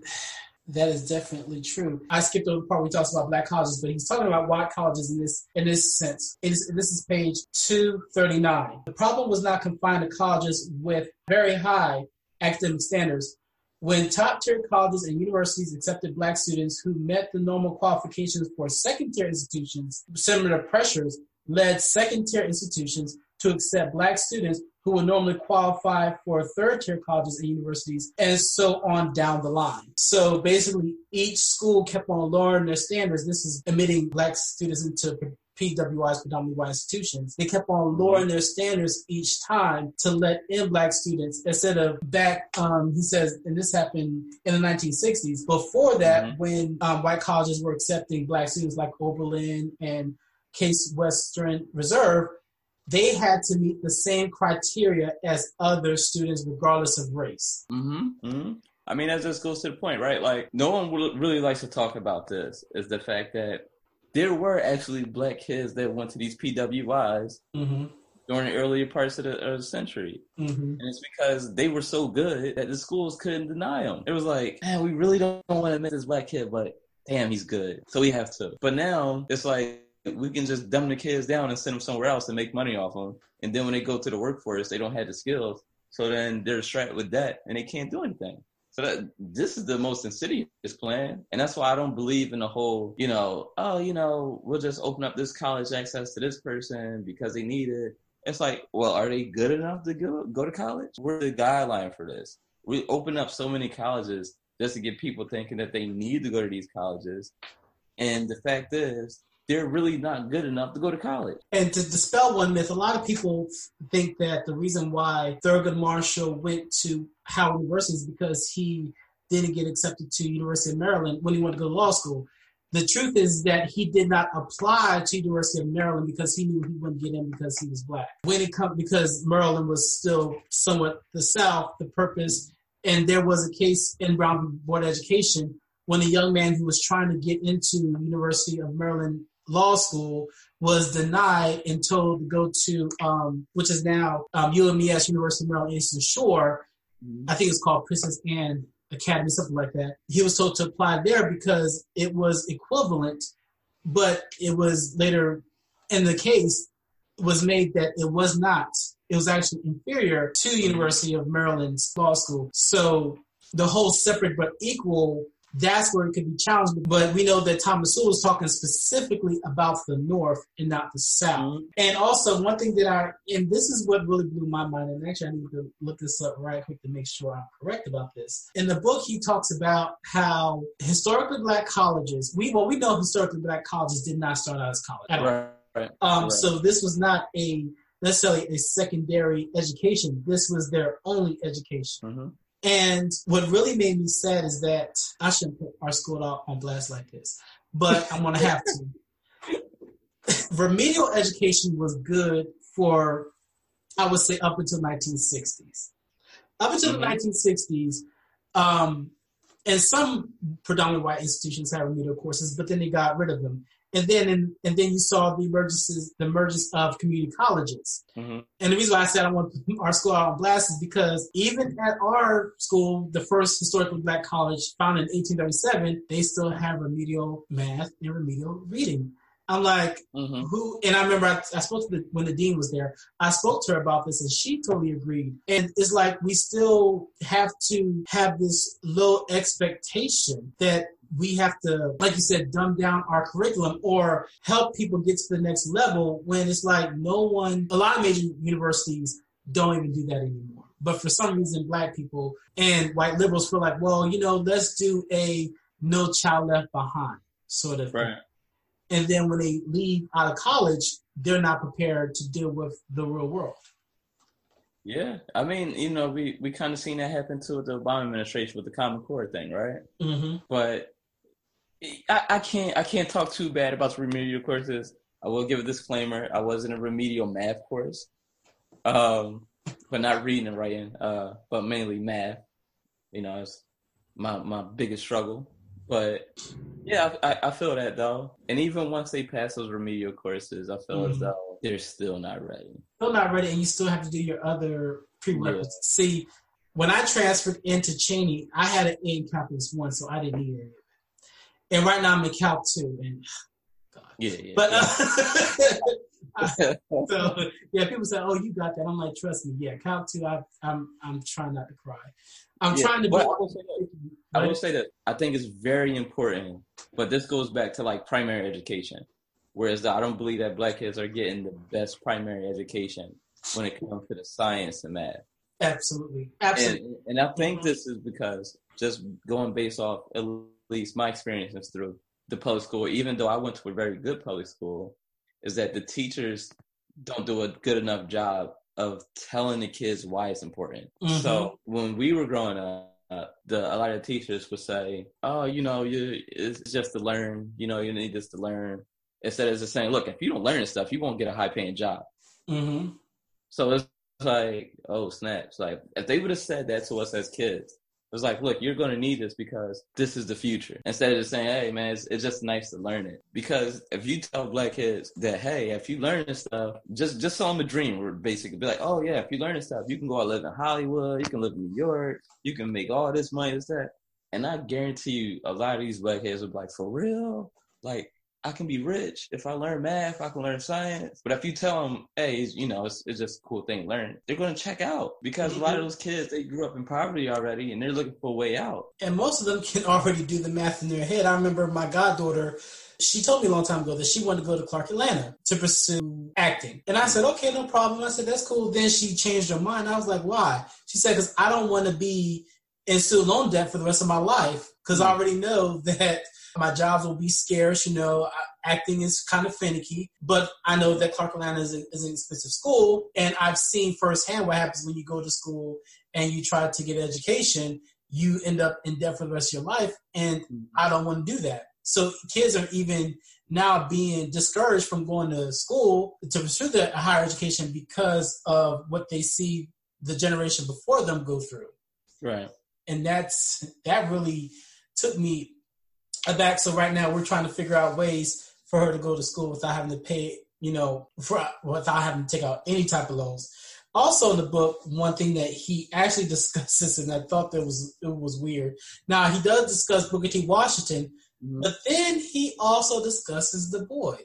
that is definitely true. I skipped over the part where he talks about black colleges, but he's talking about white colleges in this in this sense. Is, this is page 239. The problem was not confined to colleges with very high academic standards. When top tier colleges and universities accepted black students who met the normal qualifications for second tier institutions, similar pressures led second tier institutions to accept black students who would normally qualify for third tier colleges and universities, and so on down the line. So basically, each school kept on lowering their standards. This is admitting black students into PWIs, predominantly white institutions. They kept on lowering their standards each time to let in black students instead of back, um, he says, and this happened in the 1960s. Before that, mm-hmm. when um, white colleges were accepting black students like Oberlin and Case Western Reserve, they had to meet the same criteria as other students, regardless of race. Mm-hmm. Mm-hmm. I mean, that just goes to the point, right? Like, no one really likes to talk about this. Is the fact that there were actually black kids that went to these PWIs mm-hmm. during the earlier parts of the, of the century, mm-hmm. and it's because they were so good that the schools couldn't deny them. It was like, man, we really don't want to admit this black kid, but damn, he's good, so we have to. But now it's like we can just dumb the kids down and send them somewhere else and make money off them. And then when they go to the workforce, they don't have the skills. So then they're strapped with debt and they can't do anything. So that this is the most insidious plan. And that's why I don't believe in the whole, you know, oh, you know, we'll just open up this college access to this person because they need it. It's like, well, are they good enough to go, go to college? We're the guideline for this. We open up so many colleges just to get people thinking that they need to go to these colleges. And the fact is, they're really not good enough to go to college. And to dispel one myth, a lot of people think that the reason why Thurgood Marshall went to Howard University is because he didn't get accepted to University of Maryland when he wanted to go to law school. The truth is that he did not apply to University of Maryland because he knew he wouldn't get in because he was black. When it comes because Maryland was still somewhat the South, the purpose, and there was a case in Brown Board of Education when a young man who was trying to get into University of Maryland law school was denied and told to go to, um, which is now um, UMES, University of Maryland Eastern Shore. I think it's called Princess Anne Academy, something like that. He was told to apply there because it was equivalent, but it was later in the case was made that it was not. It was actually inferior to University of Maryland's law school. So the whole separate but equal that's where it could be challenged. But we know that Thomas Sowell was talking specifically about the North and not the South. Mm-hmm. And also, one thing that I, and this is what really blew my mind, and actually I need to look this up right quick to make sure I'm correct about this. In the book, he talks about how historically black colleges, we, well, we know historically black colleges did not start out as college at all. Right. Um, right. So this was not a necessarily a secondary education. This was their only education. Mm-hmm. And what really made me sad is that I shouldn't put our school out on blast like this, but I'm gonna have to. (laughs) Remedial education was good for, I would say, up until 1960s. Up until mm-hmm. the 1960s, um, and some predominantly white institutions had remedial courses, but then they got rid of them and then and, and then you saw the emergence the emergence of community colleges. Mm-hmm. And the reason why I said I want our school out on blast is because even at our school, the first historically black college founded in 1837, they still have remedial math and remedial reading. I'm like, mm-hmm. who? And I remember I, I spoke to the, when the dean was there. I spoke to her about this, and she totally agreed. And it's like we still have to have this low expectation that we have to, like you said, dumb down our curriculum or help people get to the next level when it's like no one, a lot of major universities don't even do that anymore. But for some reason, black people and white liberals feel like, well, you know, let's do a no child left behind sort of Right. thing. And then when they leave out of college, they're not prepared to deal with the real world. Yeah, I mean, you know, we we kind of seen that happen too with the Obama administration with the Common Core thing, right? Mm-hmm. But I, I can't I can't talk too bad about the remedial courses. I will give a disclaimer: I was in a remedial math course, um, but not reading and writing, uh, but mainly math. You know, it's my my biggest struggle. But yeah, I, I feel that though. And even once they pass those remedial courses, I feel as Mhm. though they're still not ready. Still not ready, and you still have to do your other prerequisites. See, when I transferred into Cheyney, I had an A in calculus one, so I didn't need it. And right now I'm in calc two, and God. Yeah, yeah. But uh, (laughs) (laughs) so yeah, people say, "Oh, you got that." I'm like, "Trust me, yeah, calc two. I, I'm I'm trying not to cry. I'm Yeah, trying to be. I will say that- I will say that I think it's very important, but this goes back to like primary education. Whereas I don't believe that black kids are getting the best primary education when it comes to the science and math. Absolutely, absolutely. And, and I think this is because just going based off least my experiences through the public school, even though I went to a very good public school, is that the teachers don't do a good enough job of telling the kids why it's important. Mhm. So when we were growing up, uh, the a lot of teachers would say, "Oh, you know, you it's just to learn. You know, you need this to learn." Instead of just saying, "Look, if you don't learn this stuff, you won't get a high paying job." hmm So it's like, oh snaps! Like if they would have said that to us as kids, it was like, look, you're going to need this because this is the future. Instead of just saying, hey man, it's, it's just nice to learn it. Because if you tell black kids that, hey, if you learn this stuff, just just sell them a dream. Or basically, be like, oh yeah, if you learn this stuff, you can go out live in Hollywood, you can live in New York, you can make all this money, this that. And I guarantee you, a lot of these black kids would be like, for real, like. I can be rich if I learn math. I can learn science. But if you tell them, hey, it's, you know, it's, it's just a cool thing to learn, they're going to check out because a lot of mm-hmm. those kids they grew up in poverty already and they're looking for a way out. and most of them can (laughs) already do the math in their head. I remember my goddaughter, she told me a long time ago that she wanted to go to Clark Atlanta to pursue acting. And I said, mm-hmm. okay, no problem. I said, that's cool. Then she changed her mind. I was like, why? She said, because I don't want to be in student loan debt for the rest of my life because I mm-hmm. already know (laughs) that my jobs will be scarce. You know, acting is kind of finicky, but I know that Clark Atlanta is, a, is an expensive school. And I've seen firsthand what happens when you go to school and you try to get education you end up in debt for the rest of your life. And mm-hmm. I don't want to do that. So kids are even now being discouraged from going to school to pursue their higher education because of what they see the generation before them go through. Right. And that's that really took me aback. So right now we're trying to figure out ways for her to go to school without having to pay, you know, for, without having to take out any type of loans. Also in the book, one thing that he actually (laughs) discusses, and I thought that was it was weird. Now he does discuss Booker T. Washington, Mhm. but then he also discusses Du Bois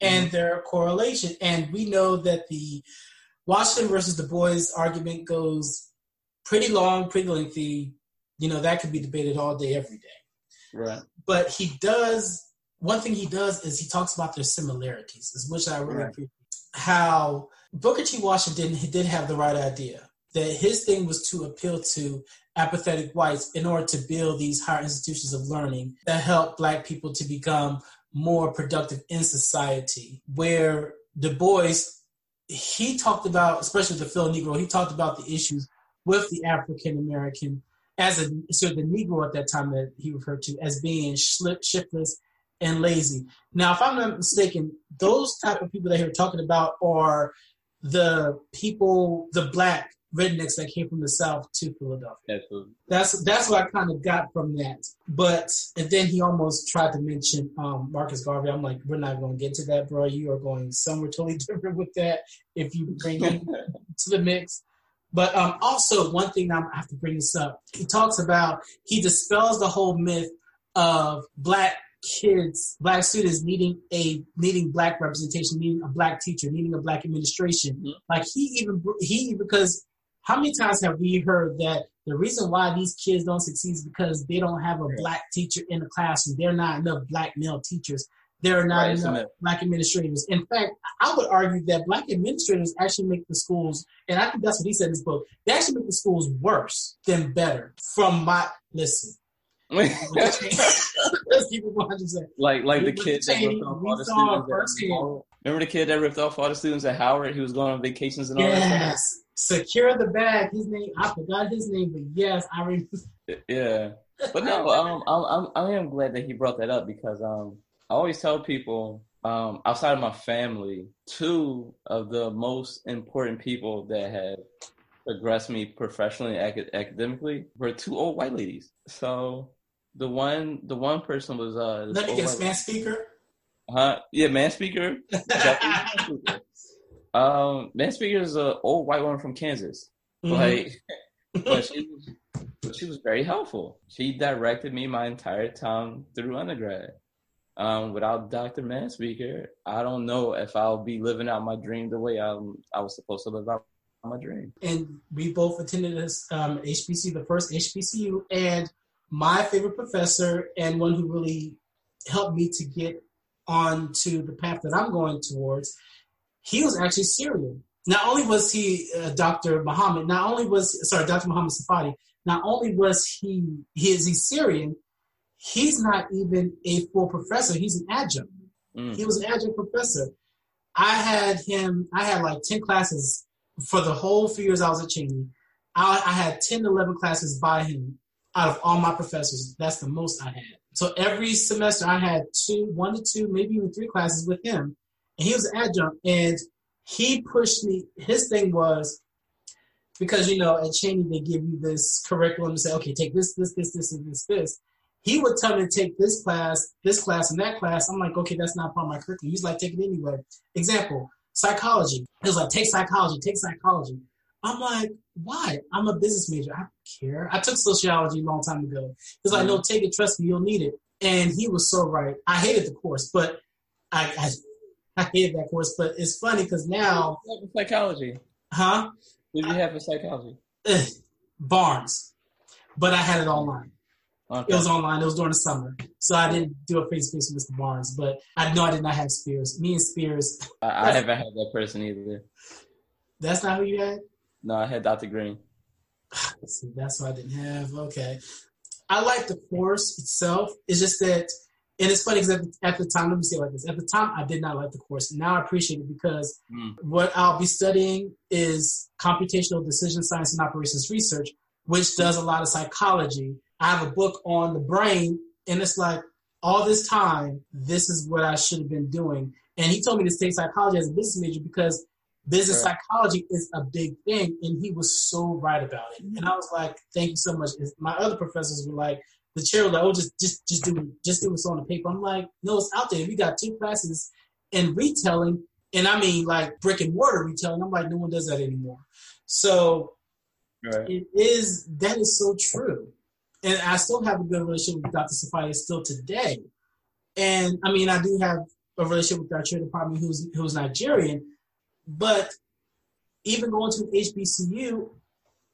and their correlation. And we know that the Washington versus Du Bois argument goes pretty long, pretty lengthy. You know, that could be debated all day, every day. Right. But he does, one thing he does is he talks about their similarities, which I really Right. appreciate. How Booker T. Washington he did have the right idea that his thing was to appeal to apathetic whites in order to build these higher institutions of learning that help black people to become more productive in society. Where Du Bois, he talked about, especially the Phil Negro, he talked about the issues with the African American as a so the Negro at that time that he referred to as being slip, shiftless and lazy. Now, if I'm not mistaken, those type of people that he was talking about are the people, the black rednecks that came from the South to Philadelphia. Absolutely. That's that's what I kind of got from that. But and then he almost tried to mention um, Marcus Garvey. I'm like, we're not going to get to that, bro. You are going somewhere totally (laughs) different with that if you bring him (laughs) to the mix. But um, also, one thing I'm, I have to bring this up. He talks about he dispels the whole myth of black kids, black students needing a needing black representation, needing a black teacher, needing a black administration. Mhm. Like he even he because How many times have we heard that the reason why these kids don't succeed is because they don't have a black teacher in the classroom. There are not enough black male teachers. There are not Right, enough black administrators. In fact, I would argue that black administrators actually make the schools, and I think that's what he said in his book, they actually make the schools worse than better. From my listen, let's (laughs) keep it 100%. like like the We kid that ripped off all the students. Remember the kid that ripped off all the students at Howard? He was going on vacations and all that. Yes, secure the bag. His name, I forgot his name, but yes, I remember. Yeah, but no, (laughs) um, I'm, I'm I am glad that he brought that up because um, I always tell people um, outside of my family, two of the most important people that have progressed me professionally and acad- academically were two old white ladies. So the one the one person was uh, Let me guess, man speaker. Huh? Yeah, man speaker. (laughs) Man Speaker. um, man speaker is an old white woman from Kansas. Mhm. Like, but she she was very helpful. She directed me my entire time through undergrad. Um, without Dr. Man Speaker, I don't know if I'll be living out my dream the way I I was supposed to live out my dream. and we both attended this um, HBCU, the first HBCU, and my favorite professor and one who really helped me to get onto the path that I'm going towards, he was actually Syrian. Not only was he uh, Dr. Muhammad, not only was sorry Dr. Muhammad Safadi, not only was he he is he Syrian, he's not even a full professor. He's an adjunct. Mm. He was an adjunct professor. I had him, I had like 10 classes for the whole few years I was at Cheyney. I, I had 10 to 11 classes by him out of all my professors. That's the most I had. So every semester I had two, one to two, maybe even three classes with him. And he was an adjunct and he pushed me. His thing was because, you know, at Cheyney they give you this curriculum and say, okay, take this, this, this, this, and this, this he would tell me to take this class, this class, and that class. I'm like, okay, that's not part of my curriculum. He's like, take it anyway. Example, psychology. He was like, take psychology, take psychology. I'm like, why? I'm a business major. I don't care. I took sociology a long time ago. He's like, no, mm-hmm. take it. Trust me, you'll need it. And he was so right. I hated the course, but I I, I hated that course. But it's funny because now, psychology? huh? What did you have a psychology? Ugh, Barnes. But I had it online. Okay. It was online. It was during the summer, so I didn't do a face to face with Mr. Barnes. But I know I did not have Spears. Me and Spears. I, I haven't had that person either. That's not who you had. No, I had Dr. Green. (sighs) See, that's what I didn't have. Okay, I like the course itself. It's just that, and it's funny because at, the- at the time, let me say it like this: at the time, I did not like the course. Now I appreciate it because Mm. what I'll be studying is computational decision science and operations research, which does a lot of psychology. I have a book on the brain, and it's like all this time, this is what I should have been doing. And he told me to take psychology as a business major because business Right. psychology is a big thing, and he was so right about it. And I was like, "Thank you so much." My other professors were like, "The chair was like, oh, just just just do it, just do what's on the paper." I'm like, "No, it's out there. We got two classes in retailing, and I mean like brick and mortar retailing." I'm like, "No one does that anymore." So Right. it is that is so true, and I still have a good relationship with Dr. Safaya still today. And I mean, I do have a relationship with our chair department who's who's Nigerian, but even going to HBCU,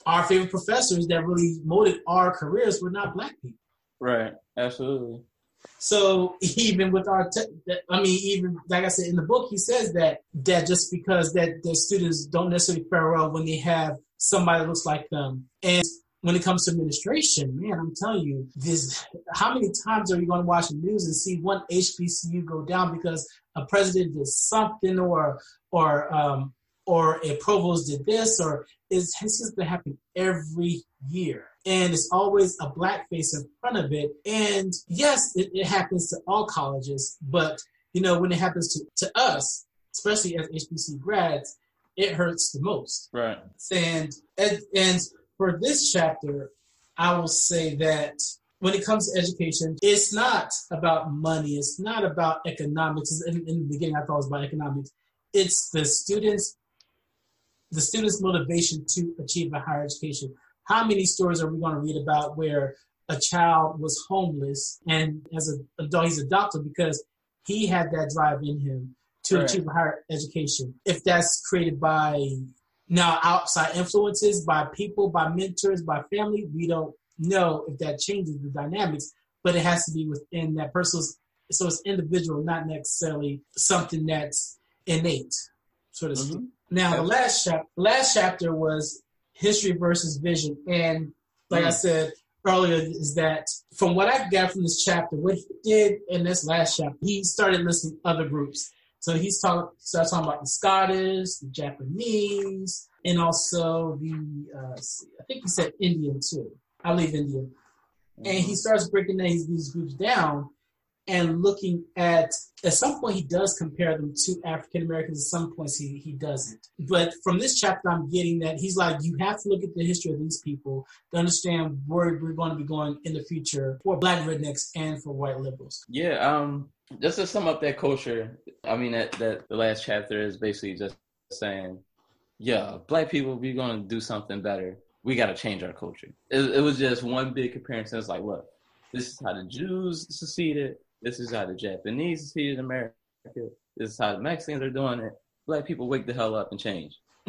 our favorite professors that really molded our careers were not black people. Right. Absolutely. So (laughs) even with our, te- I mean, even like I said in the book, he says that that just because that the students don't necessarily fare well when they have somebody that looks like them, and when it comes to administration, man, I'm telling you, this how many times are you going to watch the news and see one HBCU go down because a president did something or or um, or a provost did this or it's, it's just been happening every year. And it's always a black face in front of it. And yes it, it happens to all colleges but you know when it happens to, to us especially as hbc grads it hurts the most. Right. and and, and for this chapter i will say that when it comes to education it's not about money. It's not about economics. In, in the beginning i thought it was about economics. It's the students the students motivation to achieve a higher education. How many stories are we going to read about where a child was homeless and as an adult he's a doctor because he had that drive in him to Right. achieve a higher education? If that's created by Now, outside influences by people, by mentors, by family, we don't know if that changes the dynamics, but it has to be within that person's. So it's individual, not necessarily something that's innate, so to speak. Mm-hmm. Now, the last chapter, last chapter was history versus vision, and like I Mm. said earlier, is that from what I got from this chapter, what he did in this last chapter, he started listing other groups. So he's talking, starts talking about the Scottish, the Japanese, and also the, uh, I think he said Indian too. I leave India. And he starts breaking these, these groups down and looking at, at some point he does compare them to African Americans, at some points he, he doesn't. But from this chapter, I'm getting that he's like, you have to look at the history of these people to understand where we're going to be going in the future for black rednecks and for white liberals. Yeah, um, just to sum up that culture, I mean that that the last chapter is basically just saying, yeah, black people, we're gonna do something better. We got to change our culture. It, it was just one big comparison. It's like, look, this is how the Jews seceded. This is how the Japanese seceded in America. This is how the Mexicans are doing it. Black people wake the hell up and change. (laughs)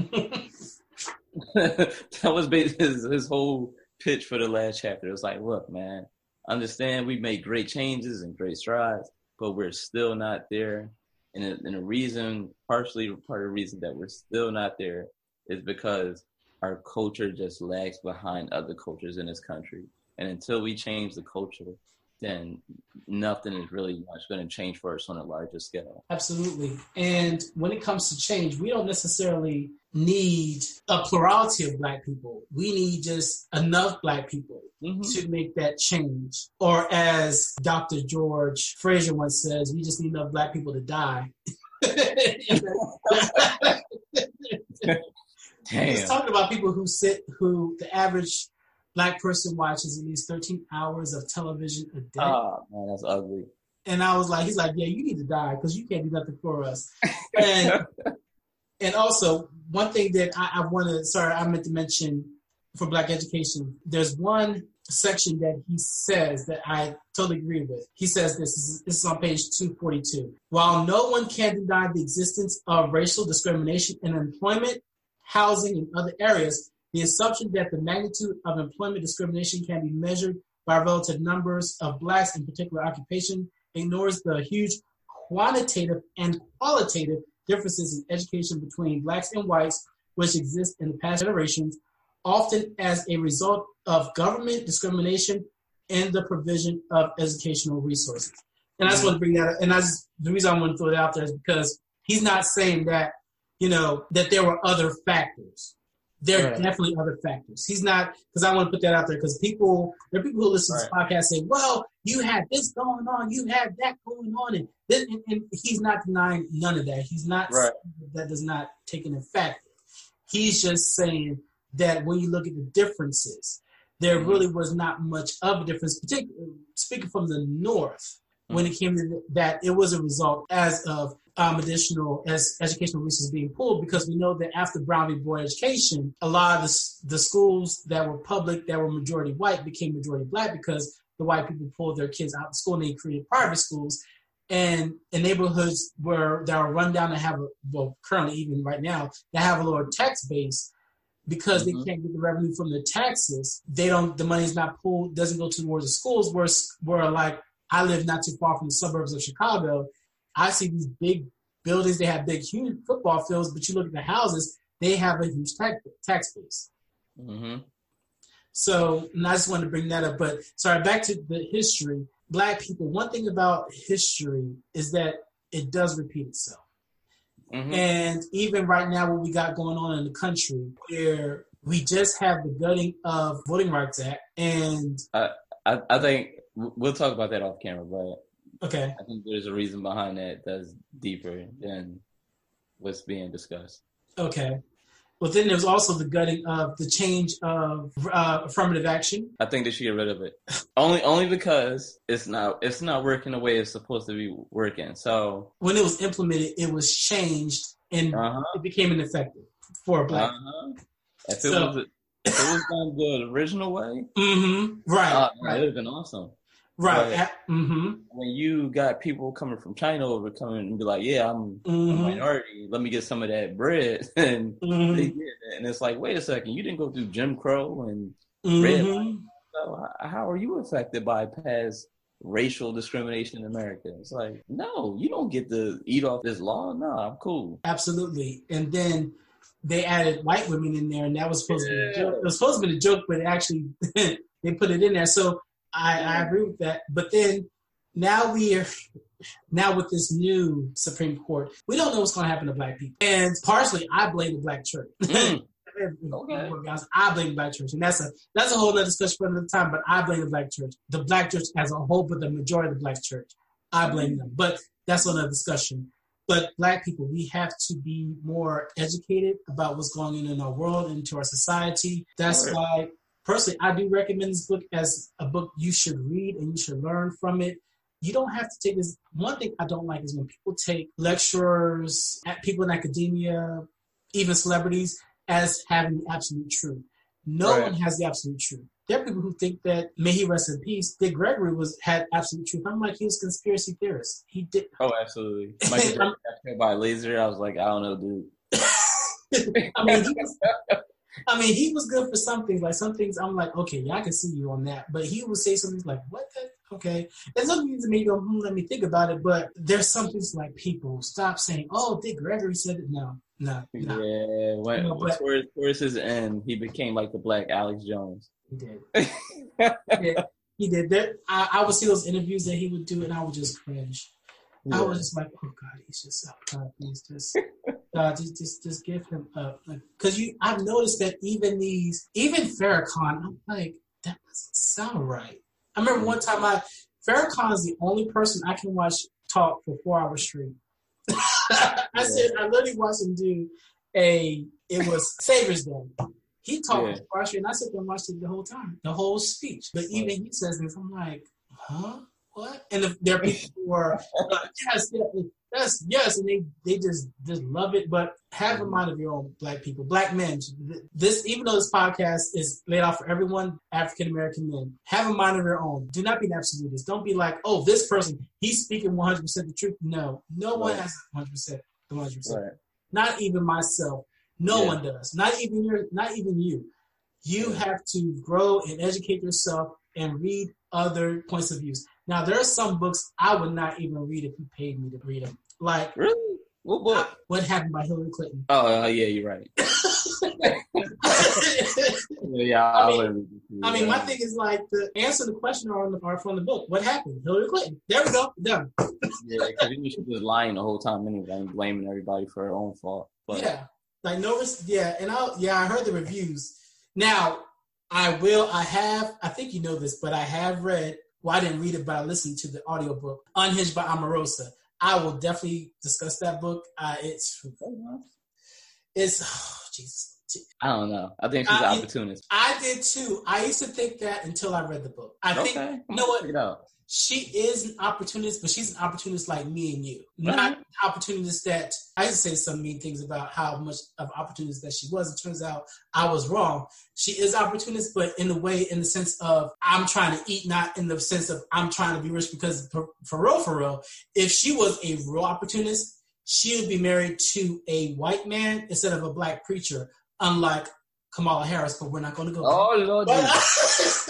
that was his, his whole pitch for the last chapter. It was like, look, man, understand we made great changes and great strides, but we're still not there. And, it, and the reason, partially part of the reason that we're still not there is because our culture just lags behind other cultures in this country. And until we change the culture, then nothing is really much going to change for us on a larger scale. Absolutely. And when it comes to change, we don't necessarily need a plurality of black people. We need just enough black people Mm-hmm. to make that change. Or as Dr. George Fraser once says, we just need enough black people to die. He's (laughs) (laughs) Damn. talking about people who sit, who the average black person watches at least 13 hours of television a day. Oh, man, that's ugly. and I was like, he's like, yeah, you need to die because you can't do nothing for us. (laughs) And and also one thing that I, I want to, sorry, I meant to mention for black education. There's one section that he says that I totally agree with. He says this, this is, this is on page 242. While no one can deny the existence of racial discrimination in employment, housing, and other areas, the assumption that the magnitude of employment discrimination can be measured by relative numbers of blacks in particular occupation ignores the huge quantitative and qualitative differences in education between blacks and whites which exist in the past generations, often as a result of government discrimination and the provision of educational resources. And I just want to bring that up. And just, the reason I want to throw it out there is because he's not saying that, you know, that there were other factors. There are Right. definitely other factors. He's not, because I want to put that out there because people, there are people who listen to this podcast say, well, you had this going on, you had that going on. And, this, and, and he's not denying none of that. He's not Right. saying that does not take an effect. He's just saying that when you look at the differences, there Mhm. really was not much of a difference, particularly speaking from the north, when it came to that, it was a result as of um, additional as educational resources being pulled because we know that after Brown v. Board education, a lot of the, the schools that were public that were majority white became majority black because the white people pulled their kids out of school and they created private schools. And in neighborhoods where that are run down and have a well currently even right now that have a lower tax base because Mhm. they can't get the revenue from the taxes, they don't the money's not pulled, doesn't go towards the schools where where like I live not too far from the suburbs of Chicago. I see these big buildings, they have big huge football fields, but you look at the houses, they have a huge tax tax base. hmm So, and I just wanted to bring that up. But sorry, back to the history. Black people, one thing about history is that it does repeat itself. hmm And even right now, what we got going on in the country, where we just have the gutting of Voting Rights Act, and I, I think we'll talk about that off camera, but okay, I think there's a reason behind that that's deeper than what's being discussed. okay. But then there's also the gutting of the change of uh, affirmative action. I think they should get rid of it. only only because it's not it's not working the way it's supposed to be working. So When it was implemented, it was changed and uh-huh, it became ineffective for a black. uh-huh. If it So- was if it was done the original way, hmm Right, uh, right. it would have been awesome. Right. Mm-hmm. When you got people coming from China over coming and be like, "Yeah, I'm Mm-hmm. a minority. Let me get some of that bread," (laughs) and Mhm. they get it. and it's like, wait a second, you didn't go through Jim Crow, and Red Mhm. so how are you affected by past racial discrimination in America? It's like, no, you don't get to eat off this law. No, I'm cool. Absolutely. And then they added white women in there, and that was supposed to be a joke. It was supposed to be a joke, but actually (laughs) they put it in there. So I, I agree with that. But then now we are now with this new Supreme Court, we don't know what's going to happen to black people. And partially, I blame the black church. Mm, (laughs) Okay. Guys, I blame the black church, and that's a that's a whole other discussion for another time. But I blame the black church, the black church as a whole, but the majority of the black church, I blame them. But that's another discussion. But black people, we have to be more educated about what's going on in our world and to our society. That's Right. why, personally, I do recommend this book as a book you should read and you should learn from it. You don't have to take this. One thing I don't like is when people take lecturers, people in academia, even celebrities, as having the absolute truth. No Right. one has the absolute truth. There are people who think that may he rest in peace. Dick Gregory was had absolute truth. I'm like he was a conspiracy theorist. He did. Oh, absolutely. Michael (laughs) got killed by a laser. I was like, I don't know, dude. (laughs) I mean, he was. I mean, he was good for some things. Like some things, I'm like, okay, yeah, I can see you on that. But he would say something like, "What? The? Okay." And some things to me go, hmm, "Let me think about it." But there's some things like people stop saying, "Oh, Dick Gregory said it." No, no, no. Yeah, when, No, but- towards, towards his end, he became like the black Alex Jones. He did. (laughs) Yeah, he did. There, I, I would see those interviews that he would do, and I would just cringe. I was just like, oh God, he's just up. God, please just, God, just, just, just give him up. Like, cause you, I've noticed that even these, even Farrakhan, I'm like, that doesn't sound right. I remember one time I, Farrakhan is the only person I can watch talk for four hours straight. (laughs) I said, I literally watched him do a, it was Savior's Day. He talked Yeah. for four hours straight, and I sat there and watched it the whole time, the whole speech. But even he says this, I'm like, huh? What? And if there are people who are like, yes, yes, yes, yes, and they they just just love it. But have a mind of your own, black people, black men. This, even though this podcast is laid out for everyone, African American men, have a mind of your own. Do not be an absolutist. Don't be like, oh, this person, he's speaking 100 percent the truth. No, no one has 100 percent the 100 percent. Right. Not even myself. No Yeah. one does. Not even your. Not even you. You have to grow and educate yourself and read other points of views. Now, there are some books I would not even read if you paid me to read them. Like Really? What book? What Happened by Hillary Clinton. Oh, uh, yeah, you're right. (laughs) Yeah, I I, mean- I mean, my thing is like the answer to the question are, on the, are from the book. What happened? Hillary Clinton. There we go. Done. Yeah, because she was lying the whole time anyway, and blaming everybody for her own fault. But yeah, like no, yeah, and I yeah, I heard the reviews. Now, I will. I have. I think you know this, but I have read. Well, I didn't read it, but I listened to the audiobook Unhinged by Omarosa. I will definitely discuss that book. Uh, it's it's oh, Jesus. I don't know. I think she's Uh, an opportunist. I did too. I used to think that until I read the book. I think okay, you know what? Check it out. she is an opportunist, but she's an opportunist like me and you. Not an opportunist that I used to say some mean things about how much of opportunist that she was. It turns out I was wrong. She is opportunist, but in a way, in the sense of I'm trying to eat, not in the sense of I'm trying to be rich. Because for, for real, for real, if she was a real opportunist, she would be married to a white man instead of a black preacher, unlike Kamala Harris. But we're not going to go. there. Oh Lord Jesus.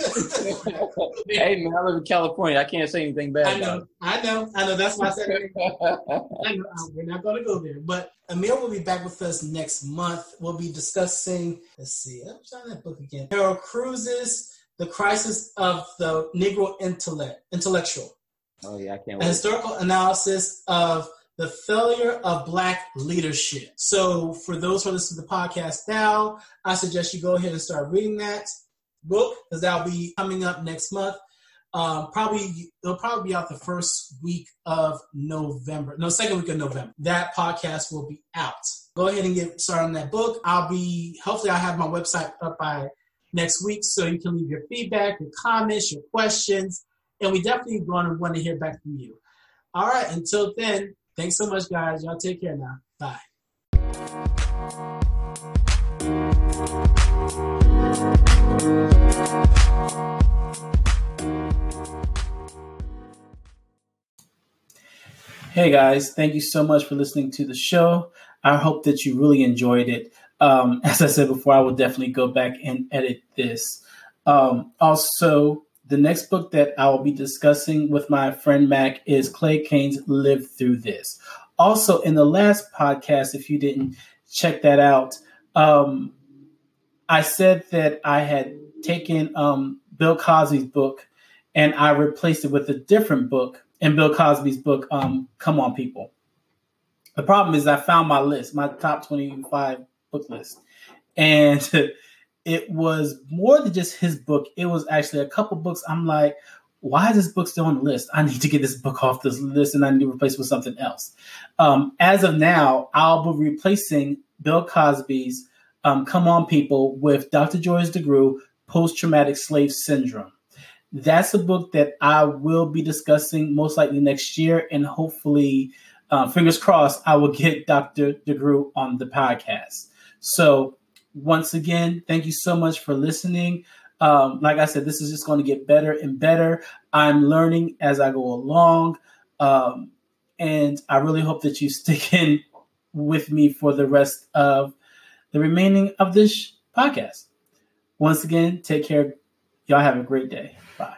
(laughs) hey man, I live in California. I can't say anything bad. I know, I know, I know. That's why I said it. I know, uh, we're not going to go there. But Emil will be back with us next month. We'll be discussing, let's see, I'm trying that book again. Harold Cruse's The Crisis of the Negro Intellect, Intellectual, oh yeah, I can't a historical analysis of the failure of black leadership. So for those who listen to the podcast now, I suggest you go ahead and start reading that book because that'll be coming up next month. Um, probably it'll probably be out the first week of November. No, second week of November. That podcast will be out. Go ahead and get started on that book. I'll be hopefully I'll have my website up by next week so you can leave your feedback, your comments, your questions, and we definitely going to want to hear back from you. All right, until then, Thanks so much, guys. Y'all take care now. Bye. Hey guys, thank you so much for listening to the show. I hope that you really enjoyed it. Um, (laughs) as I said before, I will definitely go back and edit this. Um, also, the next book that I will be discussing with my friend Mac is Clay Cane's Live Through This. Also, in the last podcast, if you didn't check that out, um, I said that I had taken um, Bill Cosby's book and I replaced it with a different book in Bill Cosby's book, um, Come On People. The problem is I found my list, my top 25 book list. And (laughs) it was more than just his book. It was actually a couple books. I'm like, why is this book still on the list? I need to get this book off this list and I need to replace it with something else. Um, as of now, I'll be replacing Bill Cosby's um, Come On People with Dr. Joyce DeGruy, Post Traumatic Slave Syndrome. That's a book that I will be discussing most likely next year, and hopefully, uh, fingers crossed, I will get Dr. DeGruy on the podcast. So, once again, thank you so much for listening. Um, like I said, this is just going to get better and better. I'm learning as I go along. Um, and I really hope that you (laughs) stick in with me for the rest of the remaining of this podcast. Once again, take care. Y'all have a great day. Bye.